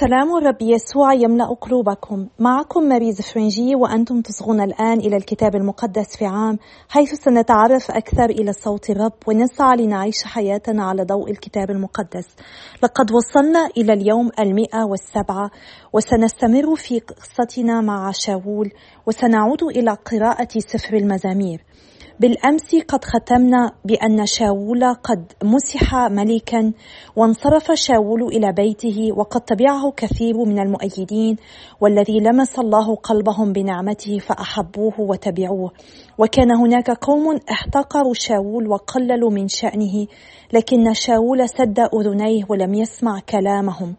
سلام الرب يسوع يملأ قلوبكم. معكم ماريز فرنجي وأنتم تصغون الآن إلى الكتاب المقدس في عام حيث سنتعرف أكثر إلى صوت الرب ونسعى لنعيش حياتنا على ضوء الكتاب المقدس. لقد وصلنا إلى اليوم المئة والسبعة وسنستمر في قصتنا مع شاول وسنعود إلى قراءة سفر المزامير. بالأمس قد ختمنا بأن شاول قد مسح ملكا وانصرف شاول إلى بيته وقد تبعه كثير من المؤيدين والذي لمس الله قلبهم بنعمته فأحبوه وتبعوه. وكان هناك قوم احتقروا شاول وقللوا من شأنه لكن شاول سد أذنيه ولم يسمع كلامهم.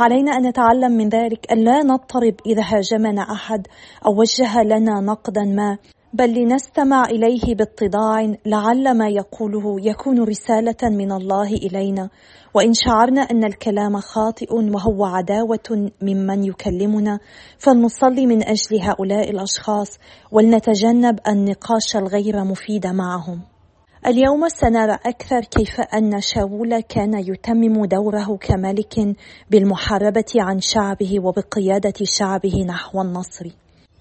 علينا أن نتعلم من ذلك أن لا نضطرب إذا هاجمنا أحد أو وجه لنا نقدا ما. بل لنستمع إليه باتضاع لعل ما يقوله يكون رسالة من الله إلينا. وإن شعرنا أن الكلام خاطئ وهو عداوة ممن يكلمنا فلنصلي من أجل هؤلاء الأشخاص ولنتجنب النقاش الغير مفيد معهم. اليوم سنرى أكثر كيف أن شاول كان يتمم دوره كملك بالمحاربة عن شعبه وبقيادة شعبه نحو النصر.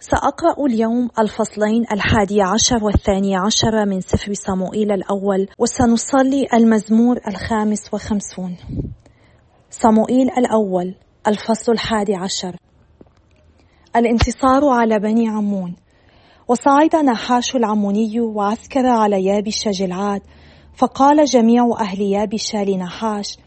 سأقرأ اليوم الفصلين الحادي عشر والثاني عشر من سفر صموئيل الأول وسنصلي المزمور الخامس وخمسون. صموئيل الأول الفصل الحادي عشر. الانتصار على بني عمون. وصعد نحاش العموني وعسكر على يابش جلعاد فقال جميع أهل يابش لنحاش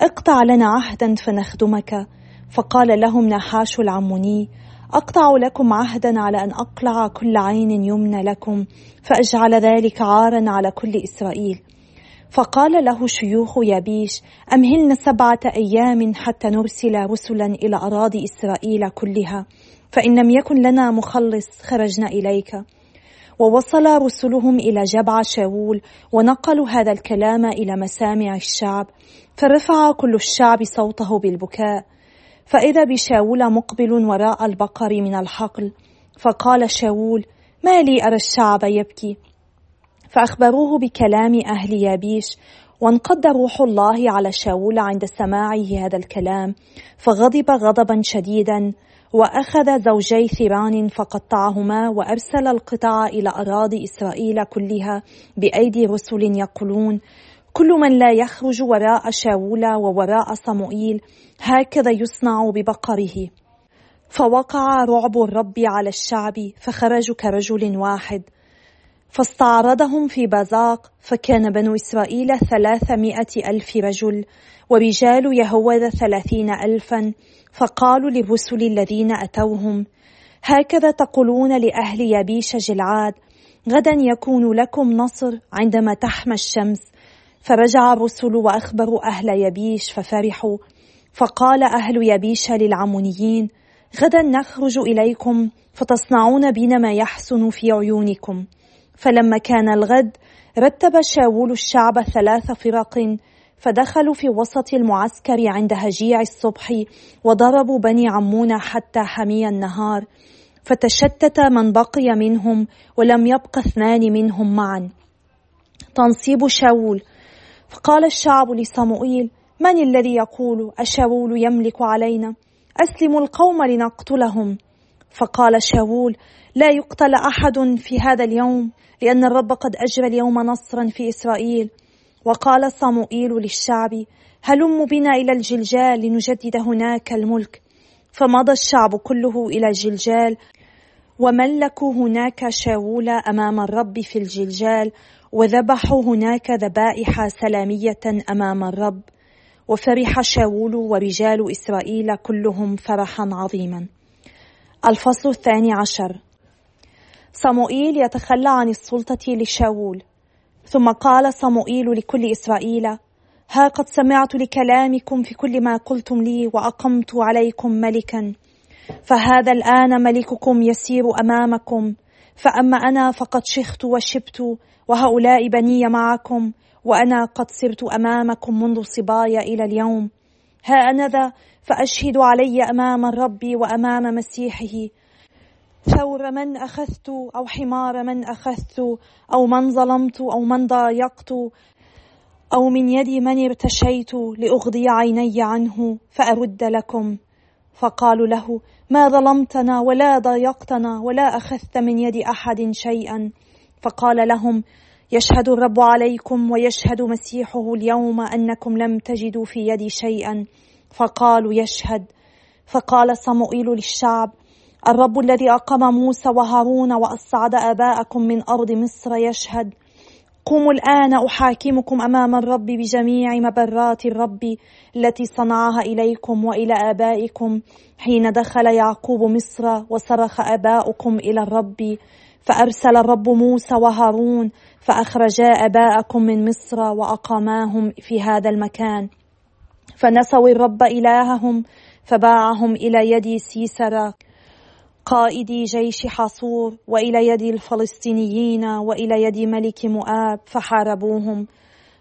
اقطع لنا عهدا فنخدمك. فقال لهم نحاش العموني أقطع لكم عهدا على أن أقلع كل عين يمنى لكم فأجعل ذلك عارا على كل إسرائيل. فقال له شيوخ يبيش أمهلنا سبعة أيام حتى نرسل رسلا إلى أراضي إسرائيل كلها؟ فإن لم يكن لنا مخلص خرجنا إليك. ووصل رسلهم إلى جبع شاول ونقلوا هذا الكلام إلى مسامع الشعب فرفع كل الشعب صوته بالبكاء. فإذا بشاول مقبل وراء البقر من الحقل فقال شاول ما لي أرى الشعب يبكي. فأخبروه بكلام أهل يابيش وانقض روح الله على شاول عند سماعه هذا الكلام فغضب غضبا شديدا وأخذ زوجي ثيران فقطعهما وأرسل القطع إلى أراضي إسرائيل كلها بأيدي رسل يقولون كل من لا يخرج وراء شاول ووراء صموئيل هكذا يصنع ببقره. فوقع رعب الرب على الشعب فخرجوا كرجل واحد. فاستعرضهم في بزاق فكان بنو إسرائيل ثلاثمائة ألف رجل ورجال يهوذا ثلاثين ألفا. فقالوا للرسل الذين أتوهم هكذا تقولون لأهل يبيش جلعاد غدا يكون لكم نصر عندما تحمى الشمس. فرجع الرسل وأخبروا أهل يبيش ففرحوا. فقال أهل يبيش للعمونيين غدا نخرج إليكم فتصنعون بنا ما يحسن في عيونكم. فلما كان الغد رتب شاول الشعب ثلاث فرق فدخلوا في وسط المعسكر عند هجيع الصبح وضربوا بني عمون حتى حمي النهار فتشتت من بقي منهم ولم يبق اثنان منهم معا. تنصيب شاول فقال الشعب لصموئيل من الذي يقول أشاول يملك علينا؟ أسلموا القوم لنقتلهم. فقال شاول لا يقتل أحد في هذا اليوم لأن الرب قد أجرى اليوم نصرا في إسرائيل. وقال صموئيل للشعب هلم بنا إلى الجلجال لنجدد هناك الملك. فمضى الشعب كله إلى الجلجال وملكوا هناك شاول أمام الرب في الجلجال وذبحوا هناك ذبائح سلامية أمام الرب. وفرح شاول ورجال إسرائيل كلهم فرحا عظيما. الفصل الثاني عشر. صموئيل يتخلى عن السلطة لشاول. ثم قال صموئيل لكل إسرائيل ها قد سمعت لكلامكم في كل ما قلتم لي وأقمت عليكم ملكا. فهذا الآن ملككم يسير أمامكم. فأما أنا فقد شخت وشبت وهؤلاء بني معكم. وأنا قد صرت أمامكم منذ صبايا إلى اليوم. ها أنا ذا فأشهد علي أمام الرب وأمام مسيحه. ثور من أخذت أو حمار من أخذت أو من ظلمت أو من ضايقت أو من يد من ارتشيت لأغضي عيني عنه فأرد لكم. فقالوا له ما ظلمتنا ولا ضايقتنا ولا أخذت من يد أحد شيئا. فقال لهم يشهد الرب عليكم ويشهد مسيحه اليوم أنكم لم تجدوا في يدي شيئا. فقالوا يشهد. فقال صموئيل للشعب الرب الذي أقام موسى وهارون وأصعد آباءكم من أرض مصر يشهد. قوموا الآن أحاكمكم أمام الرب بجميع مبرات الرب التي صنعها إليكم وإلى آبائكم حين دخل يعقوب مصر وصرخ آباؤكم إلى الرب. فأرسل الرب موسى وهارون فأخرجا آباءكم من مصر وأقاماهم في هذا المكان. فنسوا الرب إلههم فباعهم إلى يد سيسرا قائدي جيش حصور وإلى يد الفلسطينيين وإلى يد ملك مؤاب فحاربوهم.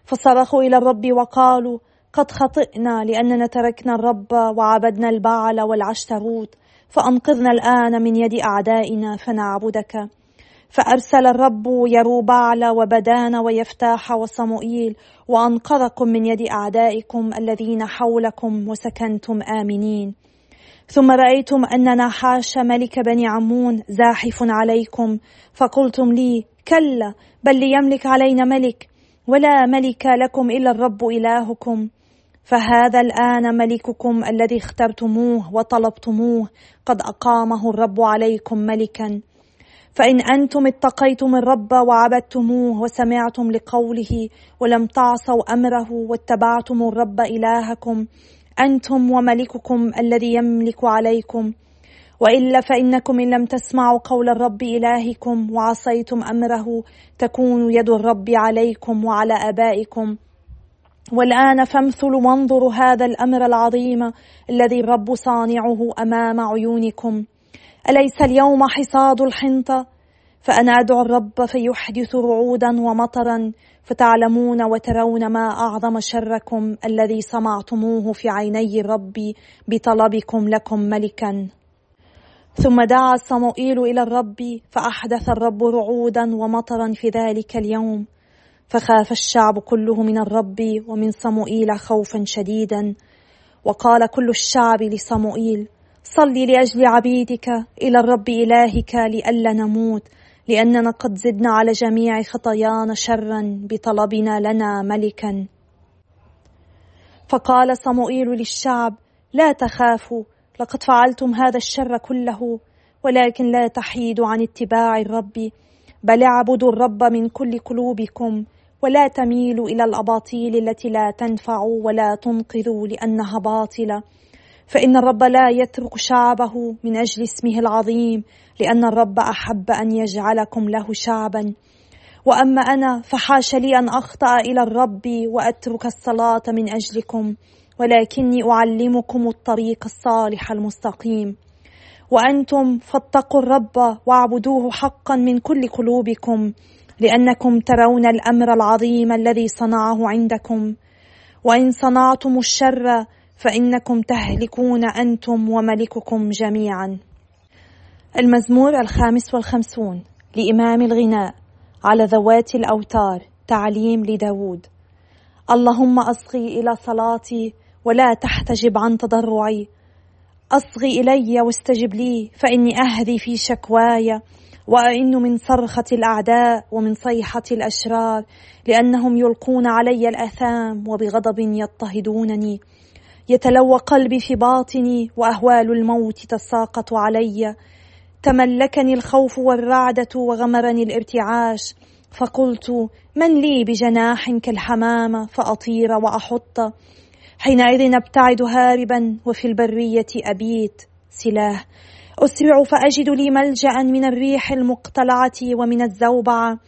فصرخوا إلى الرب وقالوا قد خطئنا لأننا تركنا الرب وعبدنا البعل والعشتروت فأنقذنا الآن من يد أعدائنا فنعبدك. فأرسل الرب يروبعل وبدان ويفتاح وصموئيل وأنقذكم من يد أعدائكم الذين حولكم وسكنتم آمنين. ثم رأيتم أن نحاش ملك بني عمون زاحف عليكم فقلتم لي كلا بل ليملك علينا ملك ولا ملك لكم إلا الرب إلهكم. فهذا الآن ملككم الذي اخترتموه وطلبتموه قد أقامه الرب عليكم ملكا. فإن أنتم اتقيتم الرب وعبدتموه وسمعتم لقوله ولم تعصوا أمره واتبعتم الرب إلهكم أنتم وملككم الذي يملك عليكم. وإلا فإنكم إن لم تسمعوا قول الرب إلهكم وعصيتم أمره تكون يد الرب عليكم وعلى آبائكم. والآن فامثلوا وانظروا هذا الأمر العظيم الذي الرب صانعه أمام عيونكم. أليس اليوم حصاد الحنطه فأنا أدعو الرب فيحدث رعودا ومطرا فتعلمون وترون ما أعظم شركم الذي صنعتموه في عيني الرب بطلبكم لكم ملكا. ثم دعا صموئيل إلى الرب فأحدث الرب رعودا ومطرا في ذلك اليوم فخاف الشعب كله من الرب ومن صموئيل خوفا شديدا وقال كل الشعب لصموئيل صل لأجل عبيدك إلى الرب إلهك لئلا نموت لأننا قد زدنا على جميع خطايانا شرا بطلبنا لنا ملكا. فقال صموئيل للشعب لا تخافوا لقد فعلتم هذا الشر كله ولكن لا تحيدوا عن اتباع الرب بل اعبدوا الرب من كل قلوبكم ولا تميلوا إلى الأباطيل التي لا تنفع ولا تنقذ لأنها باطلة. فإن الرب لا يترك شعبه من أجل اسمه العظيم لأن الرب أحب أن يجعلكم له شعبا. وأما أنا فحاش لي أن أخطأ إلى الرب وأترك الصلاة من أجلكم ولكني أعلمكم الطريق الصالح المستقيم. وأنتم فاتقوا الرب واعبدوه حقا من كل قلوبكم لأنكم ترون الأمر العظيم الذي صنعه عندكم. وإن صنعتم الشر فإنكم تهلكون أنتم وملككم جميعا. المزمور الخامس والخمسون لإمام الغناء على ذوات الأوتار تعليم لداود. اللهم أصغي إلى صلاتي ولا تحتجب عن تضرعي. أصغي إلي واستجب لي فإني اهذي في شكواي. وأئن من صرخة الأعداء ومن صيحة الأشرار لأنهم يلقون علي الآثام وبغضب يضطهدونني. يتلوى قلبي في باطني وأهوال الموت تساقط علي. تملكني الخوف والرعدة وغمرني الارتعاش. فقلت من لي بجناح كالحمامه فأطير وأحط. حينئذ أبتعد هاربا وفي البرية أبيت. سلاه أسرع فأجد لي ملجأ من الريح المقتلعة ومن الزوبعة.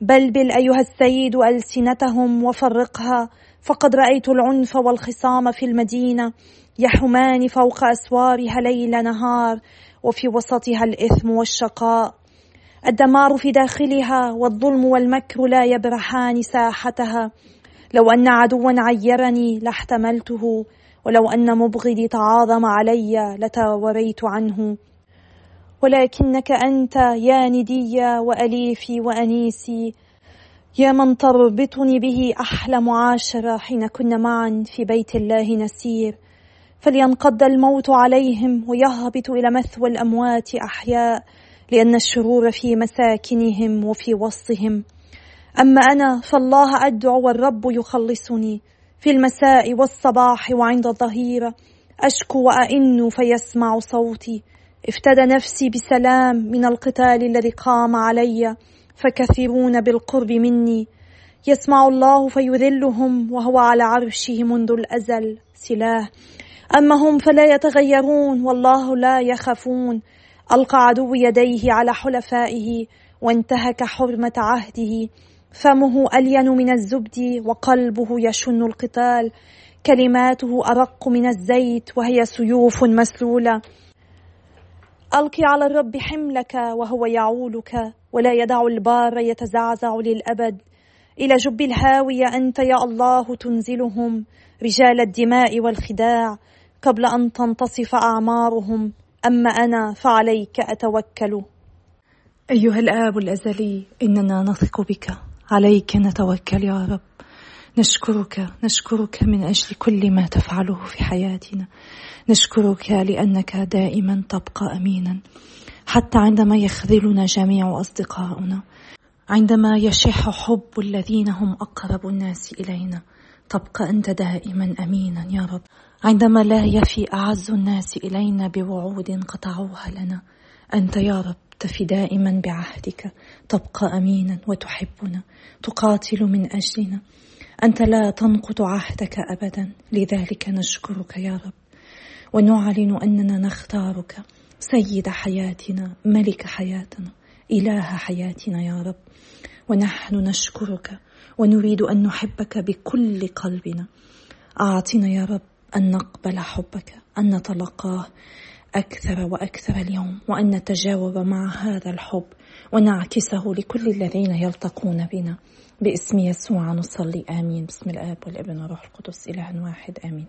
بلبل أيها السيد ألسنتهم وفرقها. فقد رأيت العنف والخصام في المدينة يحمان فوق أسوارها ليل نهار وفي وسطها الإثم والشقاء. الدمار في داخلها والظلم والمكر لا يبرحان ساحتها. لو أن عدوا عيرني لاحتملته ولو أن مبغضي تعاظم علي لتوريت عنه. ولكنك أنت يا ندي وأليفي وأنيسي يا من تربطني به أحلى معاشره حين كنا معا في بيت الله نسير. فلينقض الموت عليهم ويهبط إلى مثوى الأموات أحياء لأن الشرور في مساكنهم وفي وسطهم. أما أنا فالله أدعو والرب يخلصني في المساء والصباح وعند الظهيرة أشكو وأئن فيسمع صوتي. افتدى نفسي بسلام من القتال الذي قام علي. فكثيرون بالقرب مني. يسمع الله فيذلهم وهو على عرشه منذ الأزل. سلاه. أما هم فلا يتغيرون والله لا يخافون. ألقى عدو يديه على حلفائه وانتهك حرمة عهده. فمه ألين من الزبد وقلبه يشن القتال. كلماته أرق من الزيت وهي سيوف مسلولة. ألقي على الرب حملك وهو يعولك ولا يدع البار يتزعزع للأبد. إلى جب الهاوية أنت يا الله تنزلهم رجال الدماء والخداع قبل أن تنتصف أعمارهم. أما أنا فعليك أتوكل. أيها الآب الأزلي إننا نثق بك. عليك نتوكل يا رب. نشكرك نشكرك من أجل كل ما تفعله في حياتنا. نشكرك لأنك دائما تبقى أمينا. حتى عندما يخذلنا جميع أصدقاؤنا عندما يشح حب الذين هم أقرب الناس إلينا تبقى أنت دائما أمينا يا رب. عندما لا يفي أعز الناس إلينا بوعود قطعوها لنا أنت يا رب تفي دائما بعهدك تبقى أمينا وتحبنا تقاتل من أجلنا. أنت لا تنقض عهدك أبدا. لذلك نشكرك يا رب. ونعلن أننا نختارك. سيد حياتنا ملك حياتنا إله حياتنا يا رب. ونحن نشكرك. ونريد أن نحبك بكل قلبنا. أعطنا يا رب أن نقبل حبك أن نتلقاه أكثر وأكثر اليوم وأن نتجاوب مع هذا الحب. ونعكسه لكل الذين يلتقون بنا. باسم يسوع نصلي آمين. باسم الآب والابن والروح القدس إله واحد آمين.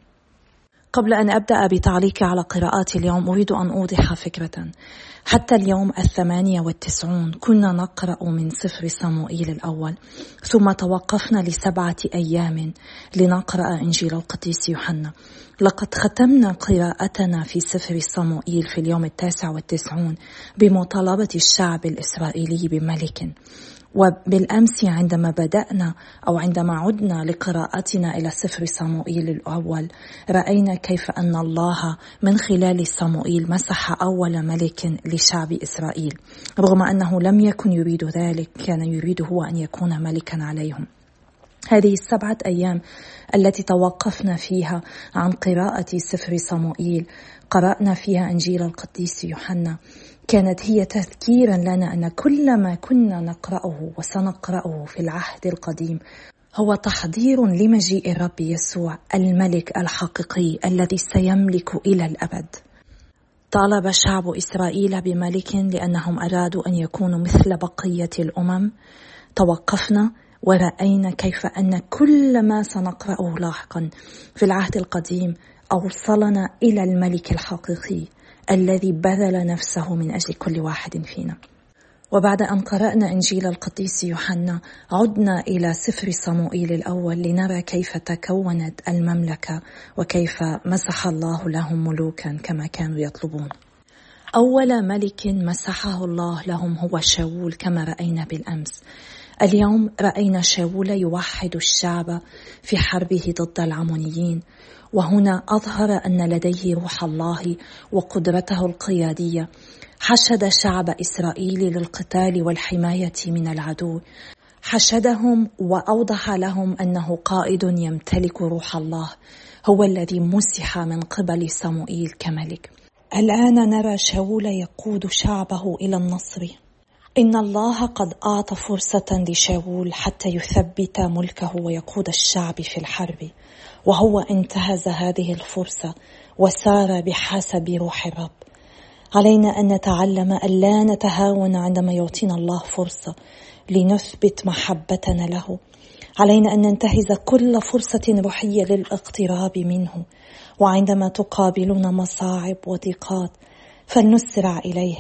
قبل أن أبدأ بتعليقي على قراءات اليوم أريد أن أوضح فكرة. حتى اليوم الثمانية والتسعون كنا نقرأ من سفر صموئيل الأول ثم توقفنا لسبعة أيام لنقرأ إنجيل القديس يوحنا. لقد ختمنا قراءتنا في سفر صموئيل في اليوم التاسع والتسعون بمطالبة الشعب الإسرائيلي بملك. وبالأمس عندما بدأنا أو عندما عدنا لقراءتنا إلى سفر صموئيل الأول رأينا كيف أن الله من خلال صموئيل مسح أول ملك لشعب إسرائيل رغم أنه لم يكن يريد ذلك كان يريد هو أن يكون ملكا عليهم. هذه السبعة أيام التي توقفنا فيها عن قراءة سفر صموئيل. قرأنا فيها إنجيل القديس يوحنا. كانت هي تذكيرا لنا أن كل ما كنا نقرأه وسنقرأه في العهد القديم هو تحضير لمجيء الرب يسوع الملك الحقيقي الذي سيملك إلى الأبد. طالب شعب إسرائيل بملك لأنهم أرادوا أن يكونوا مثل بقية الأمم. توقفنا ورأينا كيف أن كل ما سنقرأه لاحقا في العهد القديم أوصلنا إلى الملك الحقيقي الذي بذل نفسه من أجل كل واحد فينا. وبعد أن قرأنا إنجيل القديس يوحنا عدنا إلى سفر صموئيل الأول لنرى كيف تكونت المملكة وكيف مسح الله لهم ملوكا كما كانوا يطلبون. أول ملك مسحه الله لهم هو شاول كما رأينا بالأمس. اليوم رأينا شاول يوحد الشعب في حربه ضد العمونيين وهنا أظهر أن لديه روح الله وقدرته القيادية. حشد شعب إسرائيل للقتال والحماية من العدو. حشدهم وأوضح لهم أنه قائد يمتلك روح الله هو الذي مسح من قبل صموئيل كملك. الآن نرى شاول يقود شعبه إلى النصر. إن الله قد أعطى فرصة لشاول حتى يثبت ملكه ويقود الشعب في الحرب. وهو انتهز هذه الفرصة وسار بحسب روح الرب. علينا أن نتعلم أن لا نتهاون عندما يعطينا الله فرصة لنثبت محبتنا له. علينا أن ننتهز كل فرصة روحية للاقتراب منه. وعندما تقابلنا مصاعب وضيقات فلنسرع إليه.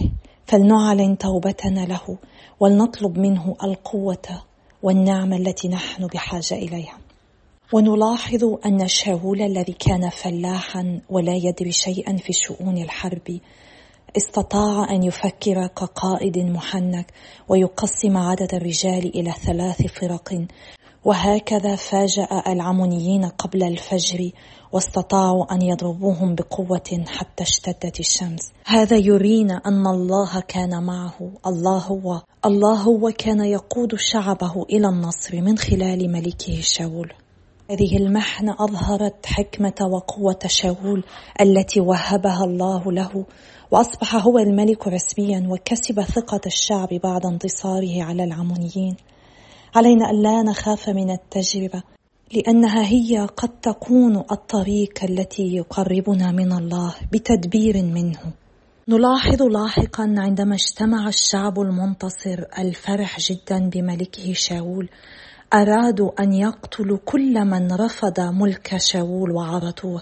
فلنعلن توبتنا له ولنطلب منه القوة والنعمة التي نحن بحاجة إليها. ونلاحظ أن شاول الذي كان فلاحا ولا يدري شيئا في شؤون الحرب استطاع أن يفكر كقائد محنك ويقسم عدد الرجال إلى ثلاث فرق. وهكذا فاجأ العمونيين قبل الفجر واستطاعوا أن يضربوهم بقوة حتى اشتدت الشمس. هذا يرينا أن الله كان معه. الله هو. الله هو كان يقود شعبه إلى النصر من خلال ملكه شاول. هذه المحنة أظهرت حكمة وقوة شاول التي وهبها الله له وأصبح هو الملك رسميا وكسب ثقة الشعب بعد انتصاره على العمونيين. علينا ألا نخاف من التجربة لأنها هي قد تكون الطريق التي يقربنا من الله بتدبير منه. نلاحظ لاحقا عندما اجتمع الشعب المنتصر الفرح جدا بملكه شاول أرادوا أن يقتلوا كل من رفض ملك شاول وعرضوه.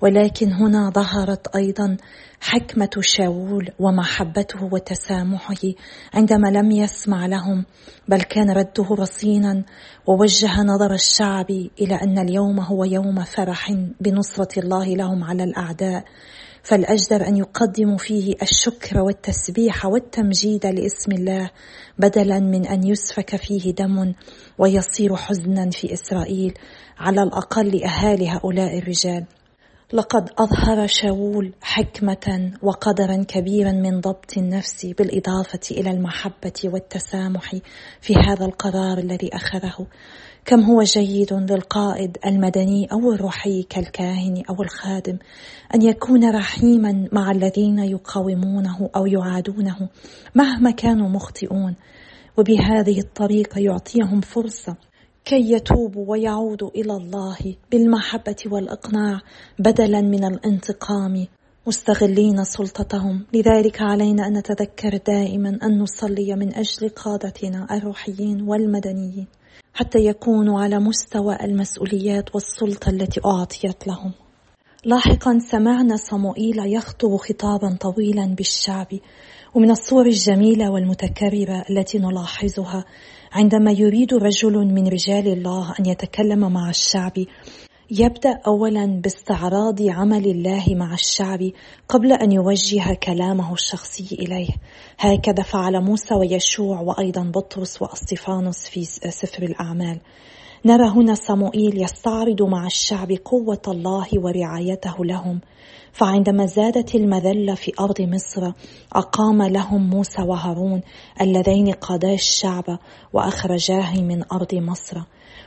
ولكن هنا ظهرت أيضا حكمة شاول ومحبته وتسامحه. عندما لم يسمع لهم بل كان رده رصينا ووجه نظر الشعب إلى أن اليوم هو يوم فرح بنصرة الله لهم على الأعداء. فالأجدر أن يقدموا فيه الشكر والتسبيح والتمجيد لاسم الله بدلا من أن يسفك فيه دم ويصير حزنا في إسرائيل على الأقل أهالي هؤلاء الرجال. لقد أظهر شاول حكمة وقدرا كبيرا من ضبط النفس بالإضافة إلى المحبة والتسامح في هذا القرار الذي أخذه. كم هو جيد للقائد المدني أو الروحي كالكاهن أو الخادم أن يكون رحيما مع الذين يقاومونه أو يعادونه مهما كانوا مخطئون. وبهذه الطريقة يعطيهم فرصة كي يتوبوا ويعودوا إلى الله بالمحبة والإقناع بدلا من الانتقام مستغلين سلطتهم. لذلك علينا أن نتذكر دائما أن نصلي من أجل قادتنا الروحيين والمدنيين حتى يكونوا على مستوى المسؤوليات والسلطة التي أعطيت لهم. لاحقا سمعنا صموئيل يخطب خطابا طويلا بالشعب ومن الصور الجميلة والمتكررة التي نلاحظها عندما يريد رجل من رجال الله أن يتكلم مع الشعب. يبدأ اولا باستعراض عمل الله مع الشعب قبل أن يوجه كلامه الشخصي إليه. هكذا فعل موسى ويشوع وأيضا بطرس واصطفانوس في سفر الأعمال. نرى هنا صموئيل يستعرض مع الشعب قوة الله ورعايته لهم. فعندما زادت المذلة في أرض مصر أقام لهم موسى وهارون اللذين قادا الشعب وأخرجاه من أرض مصر.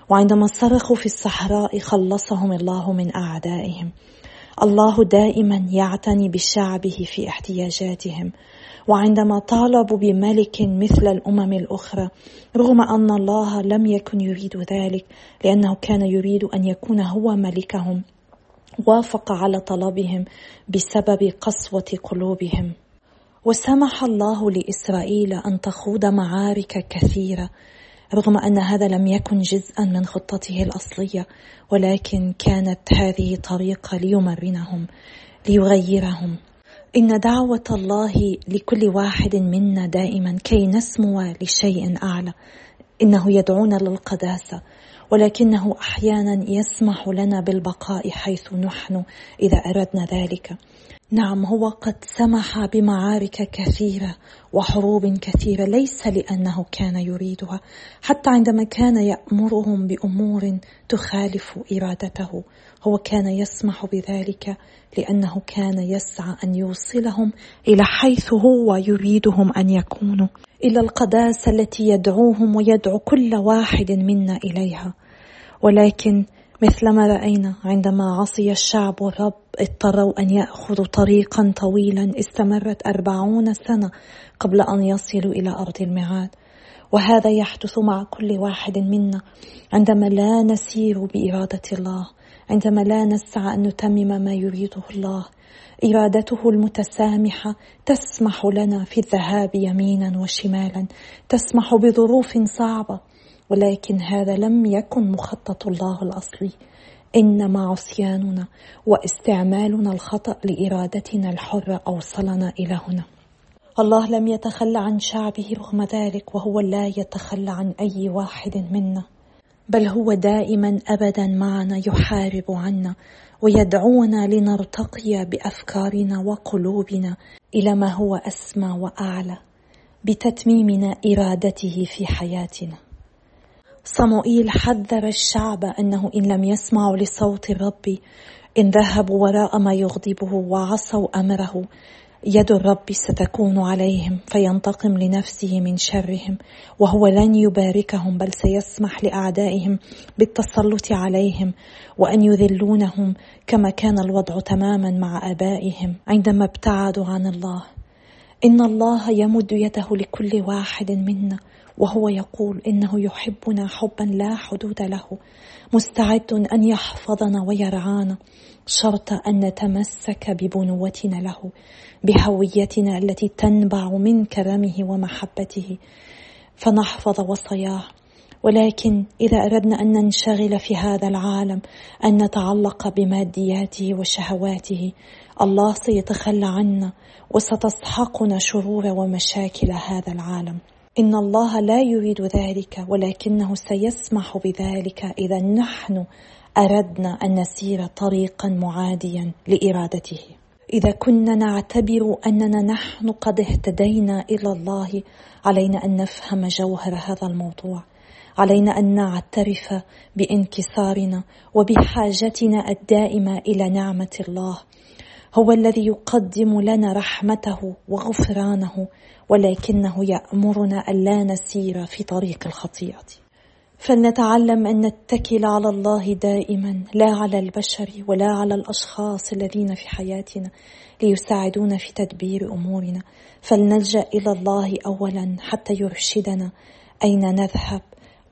وعندما صرخوا في الصحراء خلصهم الله من أعدائهم. الله دائما يعتني بشعبه في احتياجاتهم. وعندما طالبوا بملك مثل الأمم الأخرى رغم أن الله لم يكن يريد ذلك لأنه كان يريد أن يكون هو ملكهم وافق على طلبهم بسبب قسوة قلوبهم. وسمح الله لإسرائيل أن تخوض معارك كثيرة. رغم أن هذا لم يكن جزءا من خطته الأصلية ولكن كانت هذه طريقة ليمرنهم ليغيرهم. إن دعوة الله لكل واحد منا دائما كي نسمو لشيء أعلى إنه يدعونا للقداسة. ولكنه أحيانا يسمح لنا بالبقاء حيث نحن إذا أردنا ذلك. نعم هو قد سمح بمعارك كثيرة وحروب كثيرة ليس لأنه كان يريدها حتى عندما كان يأمرهم بأمور تخالف إرادته هو كان يسمح بذلك لأنه كان يسعى أن يوصلهم إلى حيث هو يريدهم أن يكونوا. إلى القداسة التي يدعوهم ويدعو كل واحد منا إليها. ولكن مثلما رأينا عندما عصي الشعب الرب اضطروا أن يأخذوا طريقا طويلا استمرت أربعون سنة قبل أن يصلوا إلى أرض الميعاد. وهذا يحدث مع كل واحد منا عندما لا نسير بإرادة الله عندما لا نسعى أن نتمم ما يريده الله. إرادته المتسامحة تسمح لنا في الذهاب يمينا وشمالا تسمح بظروف صعبة ولكن هذا لم يكن مخطط الله الأصلي. انما عصياننا واستعمالنا الخطأ لإرادتنا الحرة أوصلنا إلى هنا. الله لم يتخلى عن شعبه رغم ذلك وهو لا يتخلى عن أي واحد منا بل هو دائما ابدا معنا يحارب عنا ويدعونا لنرتقي بأفكارنا وقلوبنا إلى ما هو أسمى وأعلى بتتميمنا إرادته في حياتنا. صموئيل حذر الشعب أنه إن لم يسمعوا لصوت الرب إن ذهبوا وراء ما يغضبه وعصوا أمره يد الرب ستكون عليهم فينتقم لنفسه من شرهم وهو لن يباركهم بل سيسمح لأعدائهم بالتسلط عليهم وأن يذلونهم كما كان الوضع تماما مع آبائهم عندما ابتعدوا عن الله. إن الله يمد يده لكل واحد منا وهو يقول إنه يحبنا حبا لا حدود له مستعد أن يحفظنا ويرعانا. شرط أن نتمسك ببنوتنا له بهويتنا التي تنبع من كرمه ومحبته. فنحفظ وصاياه. ولكن إذا أردنا أن ننشغل في هذا العالم أن نتعلق بمادياته وشهواته الله سيتخلى عنا وستسحقنا شرور ومشاكل هذا العالم. إن الله لا يريد ذلك ولكنه سيسمح بذلك إذا نحن أردنا أن نسير طريقا معاديا لإرادته. إذا كنا نعتبر أننا نحن قد اهتدينا إلى الله علينا أن نفهم جوهر هذا الموضوع. علينا أن نعترف بانكسارنا وبحاجتنا الدائمة إلى نعمة الله. هو الذي يقدم لنا رحمته وغفرانه ولكنه يأمرنا الا نسير في طريق الخطيئة. فلنتعلم أن نتكل على الله دائما لا على البشر ولا على الأشخاص الذين في حياتنا ليساعدونا في تدبير أمورنا. فلنلجأ إلى الله اولا حتى يرشدنا أين نذهب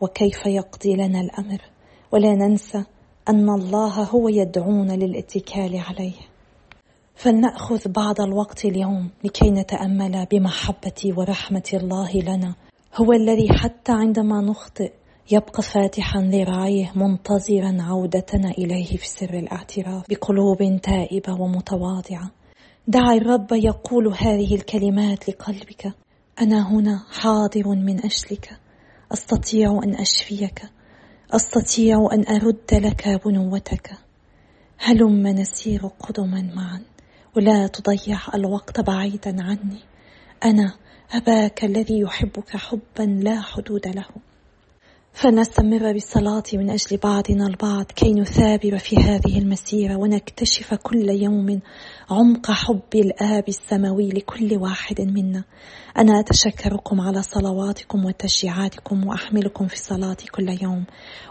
وكيف يقضي لنا الأمر. ولا ننسى أن الله هو يدعونا للاتكال عليه. فلنأخذ بعض الوقت اليوم لكي نتأمل بمحبة ورحمة الله لنا. هو الذي حتى عندما نخطئ يبقى فاتحا ذراعيه منتظرا عودتنا إليه في سر الاعتراف بقلوب تائبة ومتواضعة. دع الرب يقول هذه الكلمات لقلبك. أنا هنا حاضر من أجلك. أستطيع أن أشفيك. أستطيع أن أرد لك بنوتك. هلم نسير قدما معا. ولا تضيع الوقت بعيدا عني. أنا أباك الذي يحبك حبا لا حدود له. فلنستمر بالصلاة من أجل بعضنا البعض كي نثابر في هذه المسيرة ونكتشف كل يوم عمق حب الآب السماوي لكل واحد منا. أنا أتشكركم على صلواتكم وتشجيعاتكم وأحملكم في الصلاة كل يوم.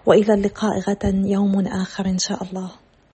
وإلى اللقاء غدا يوم آخر إن شاء الله.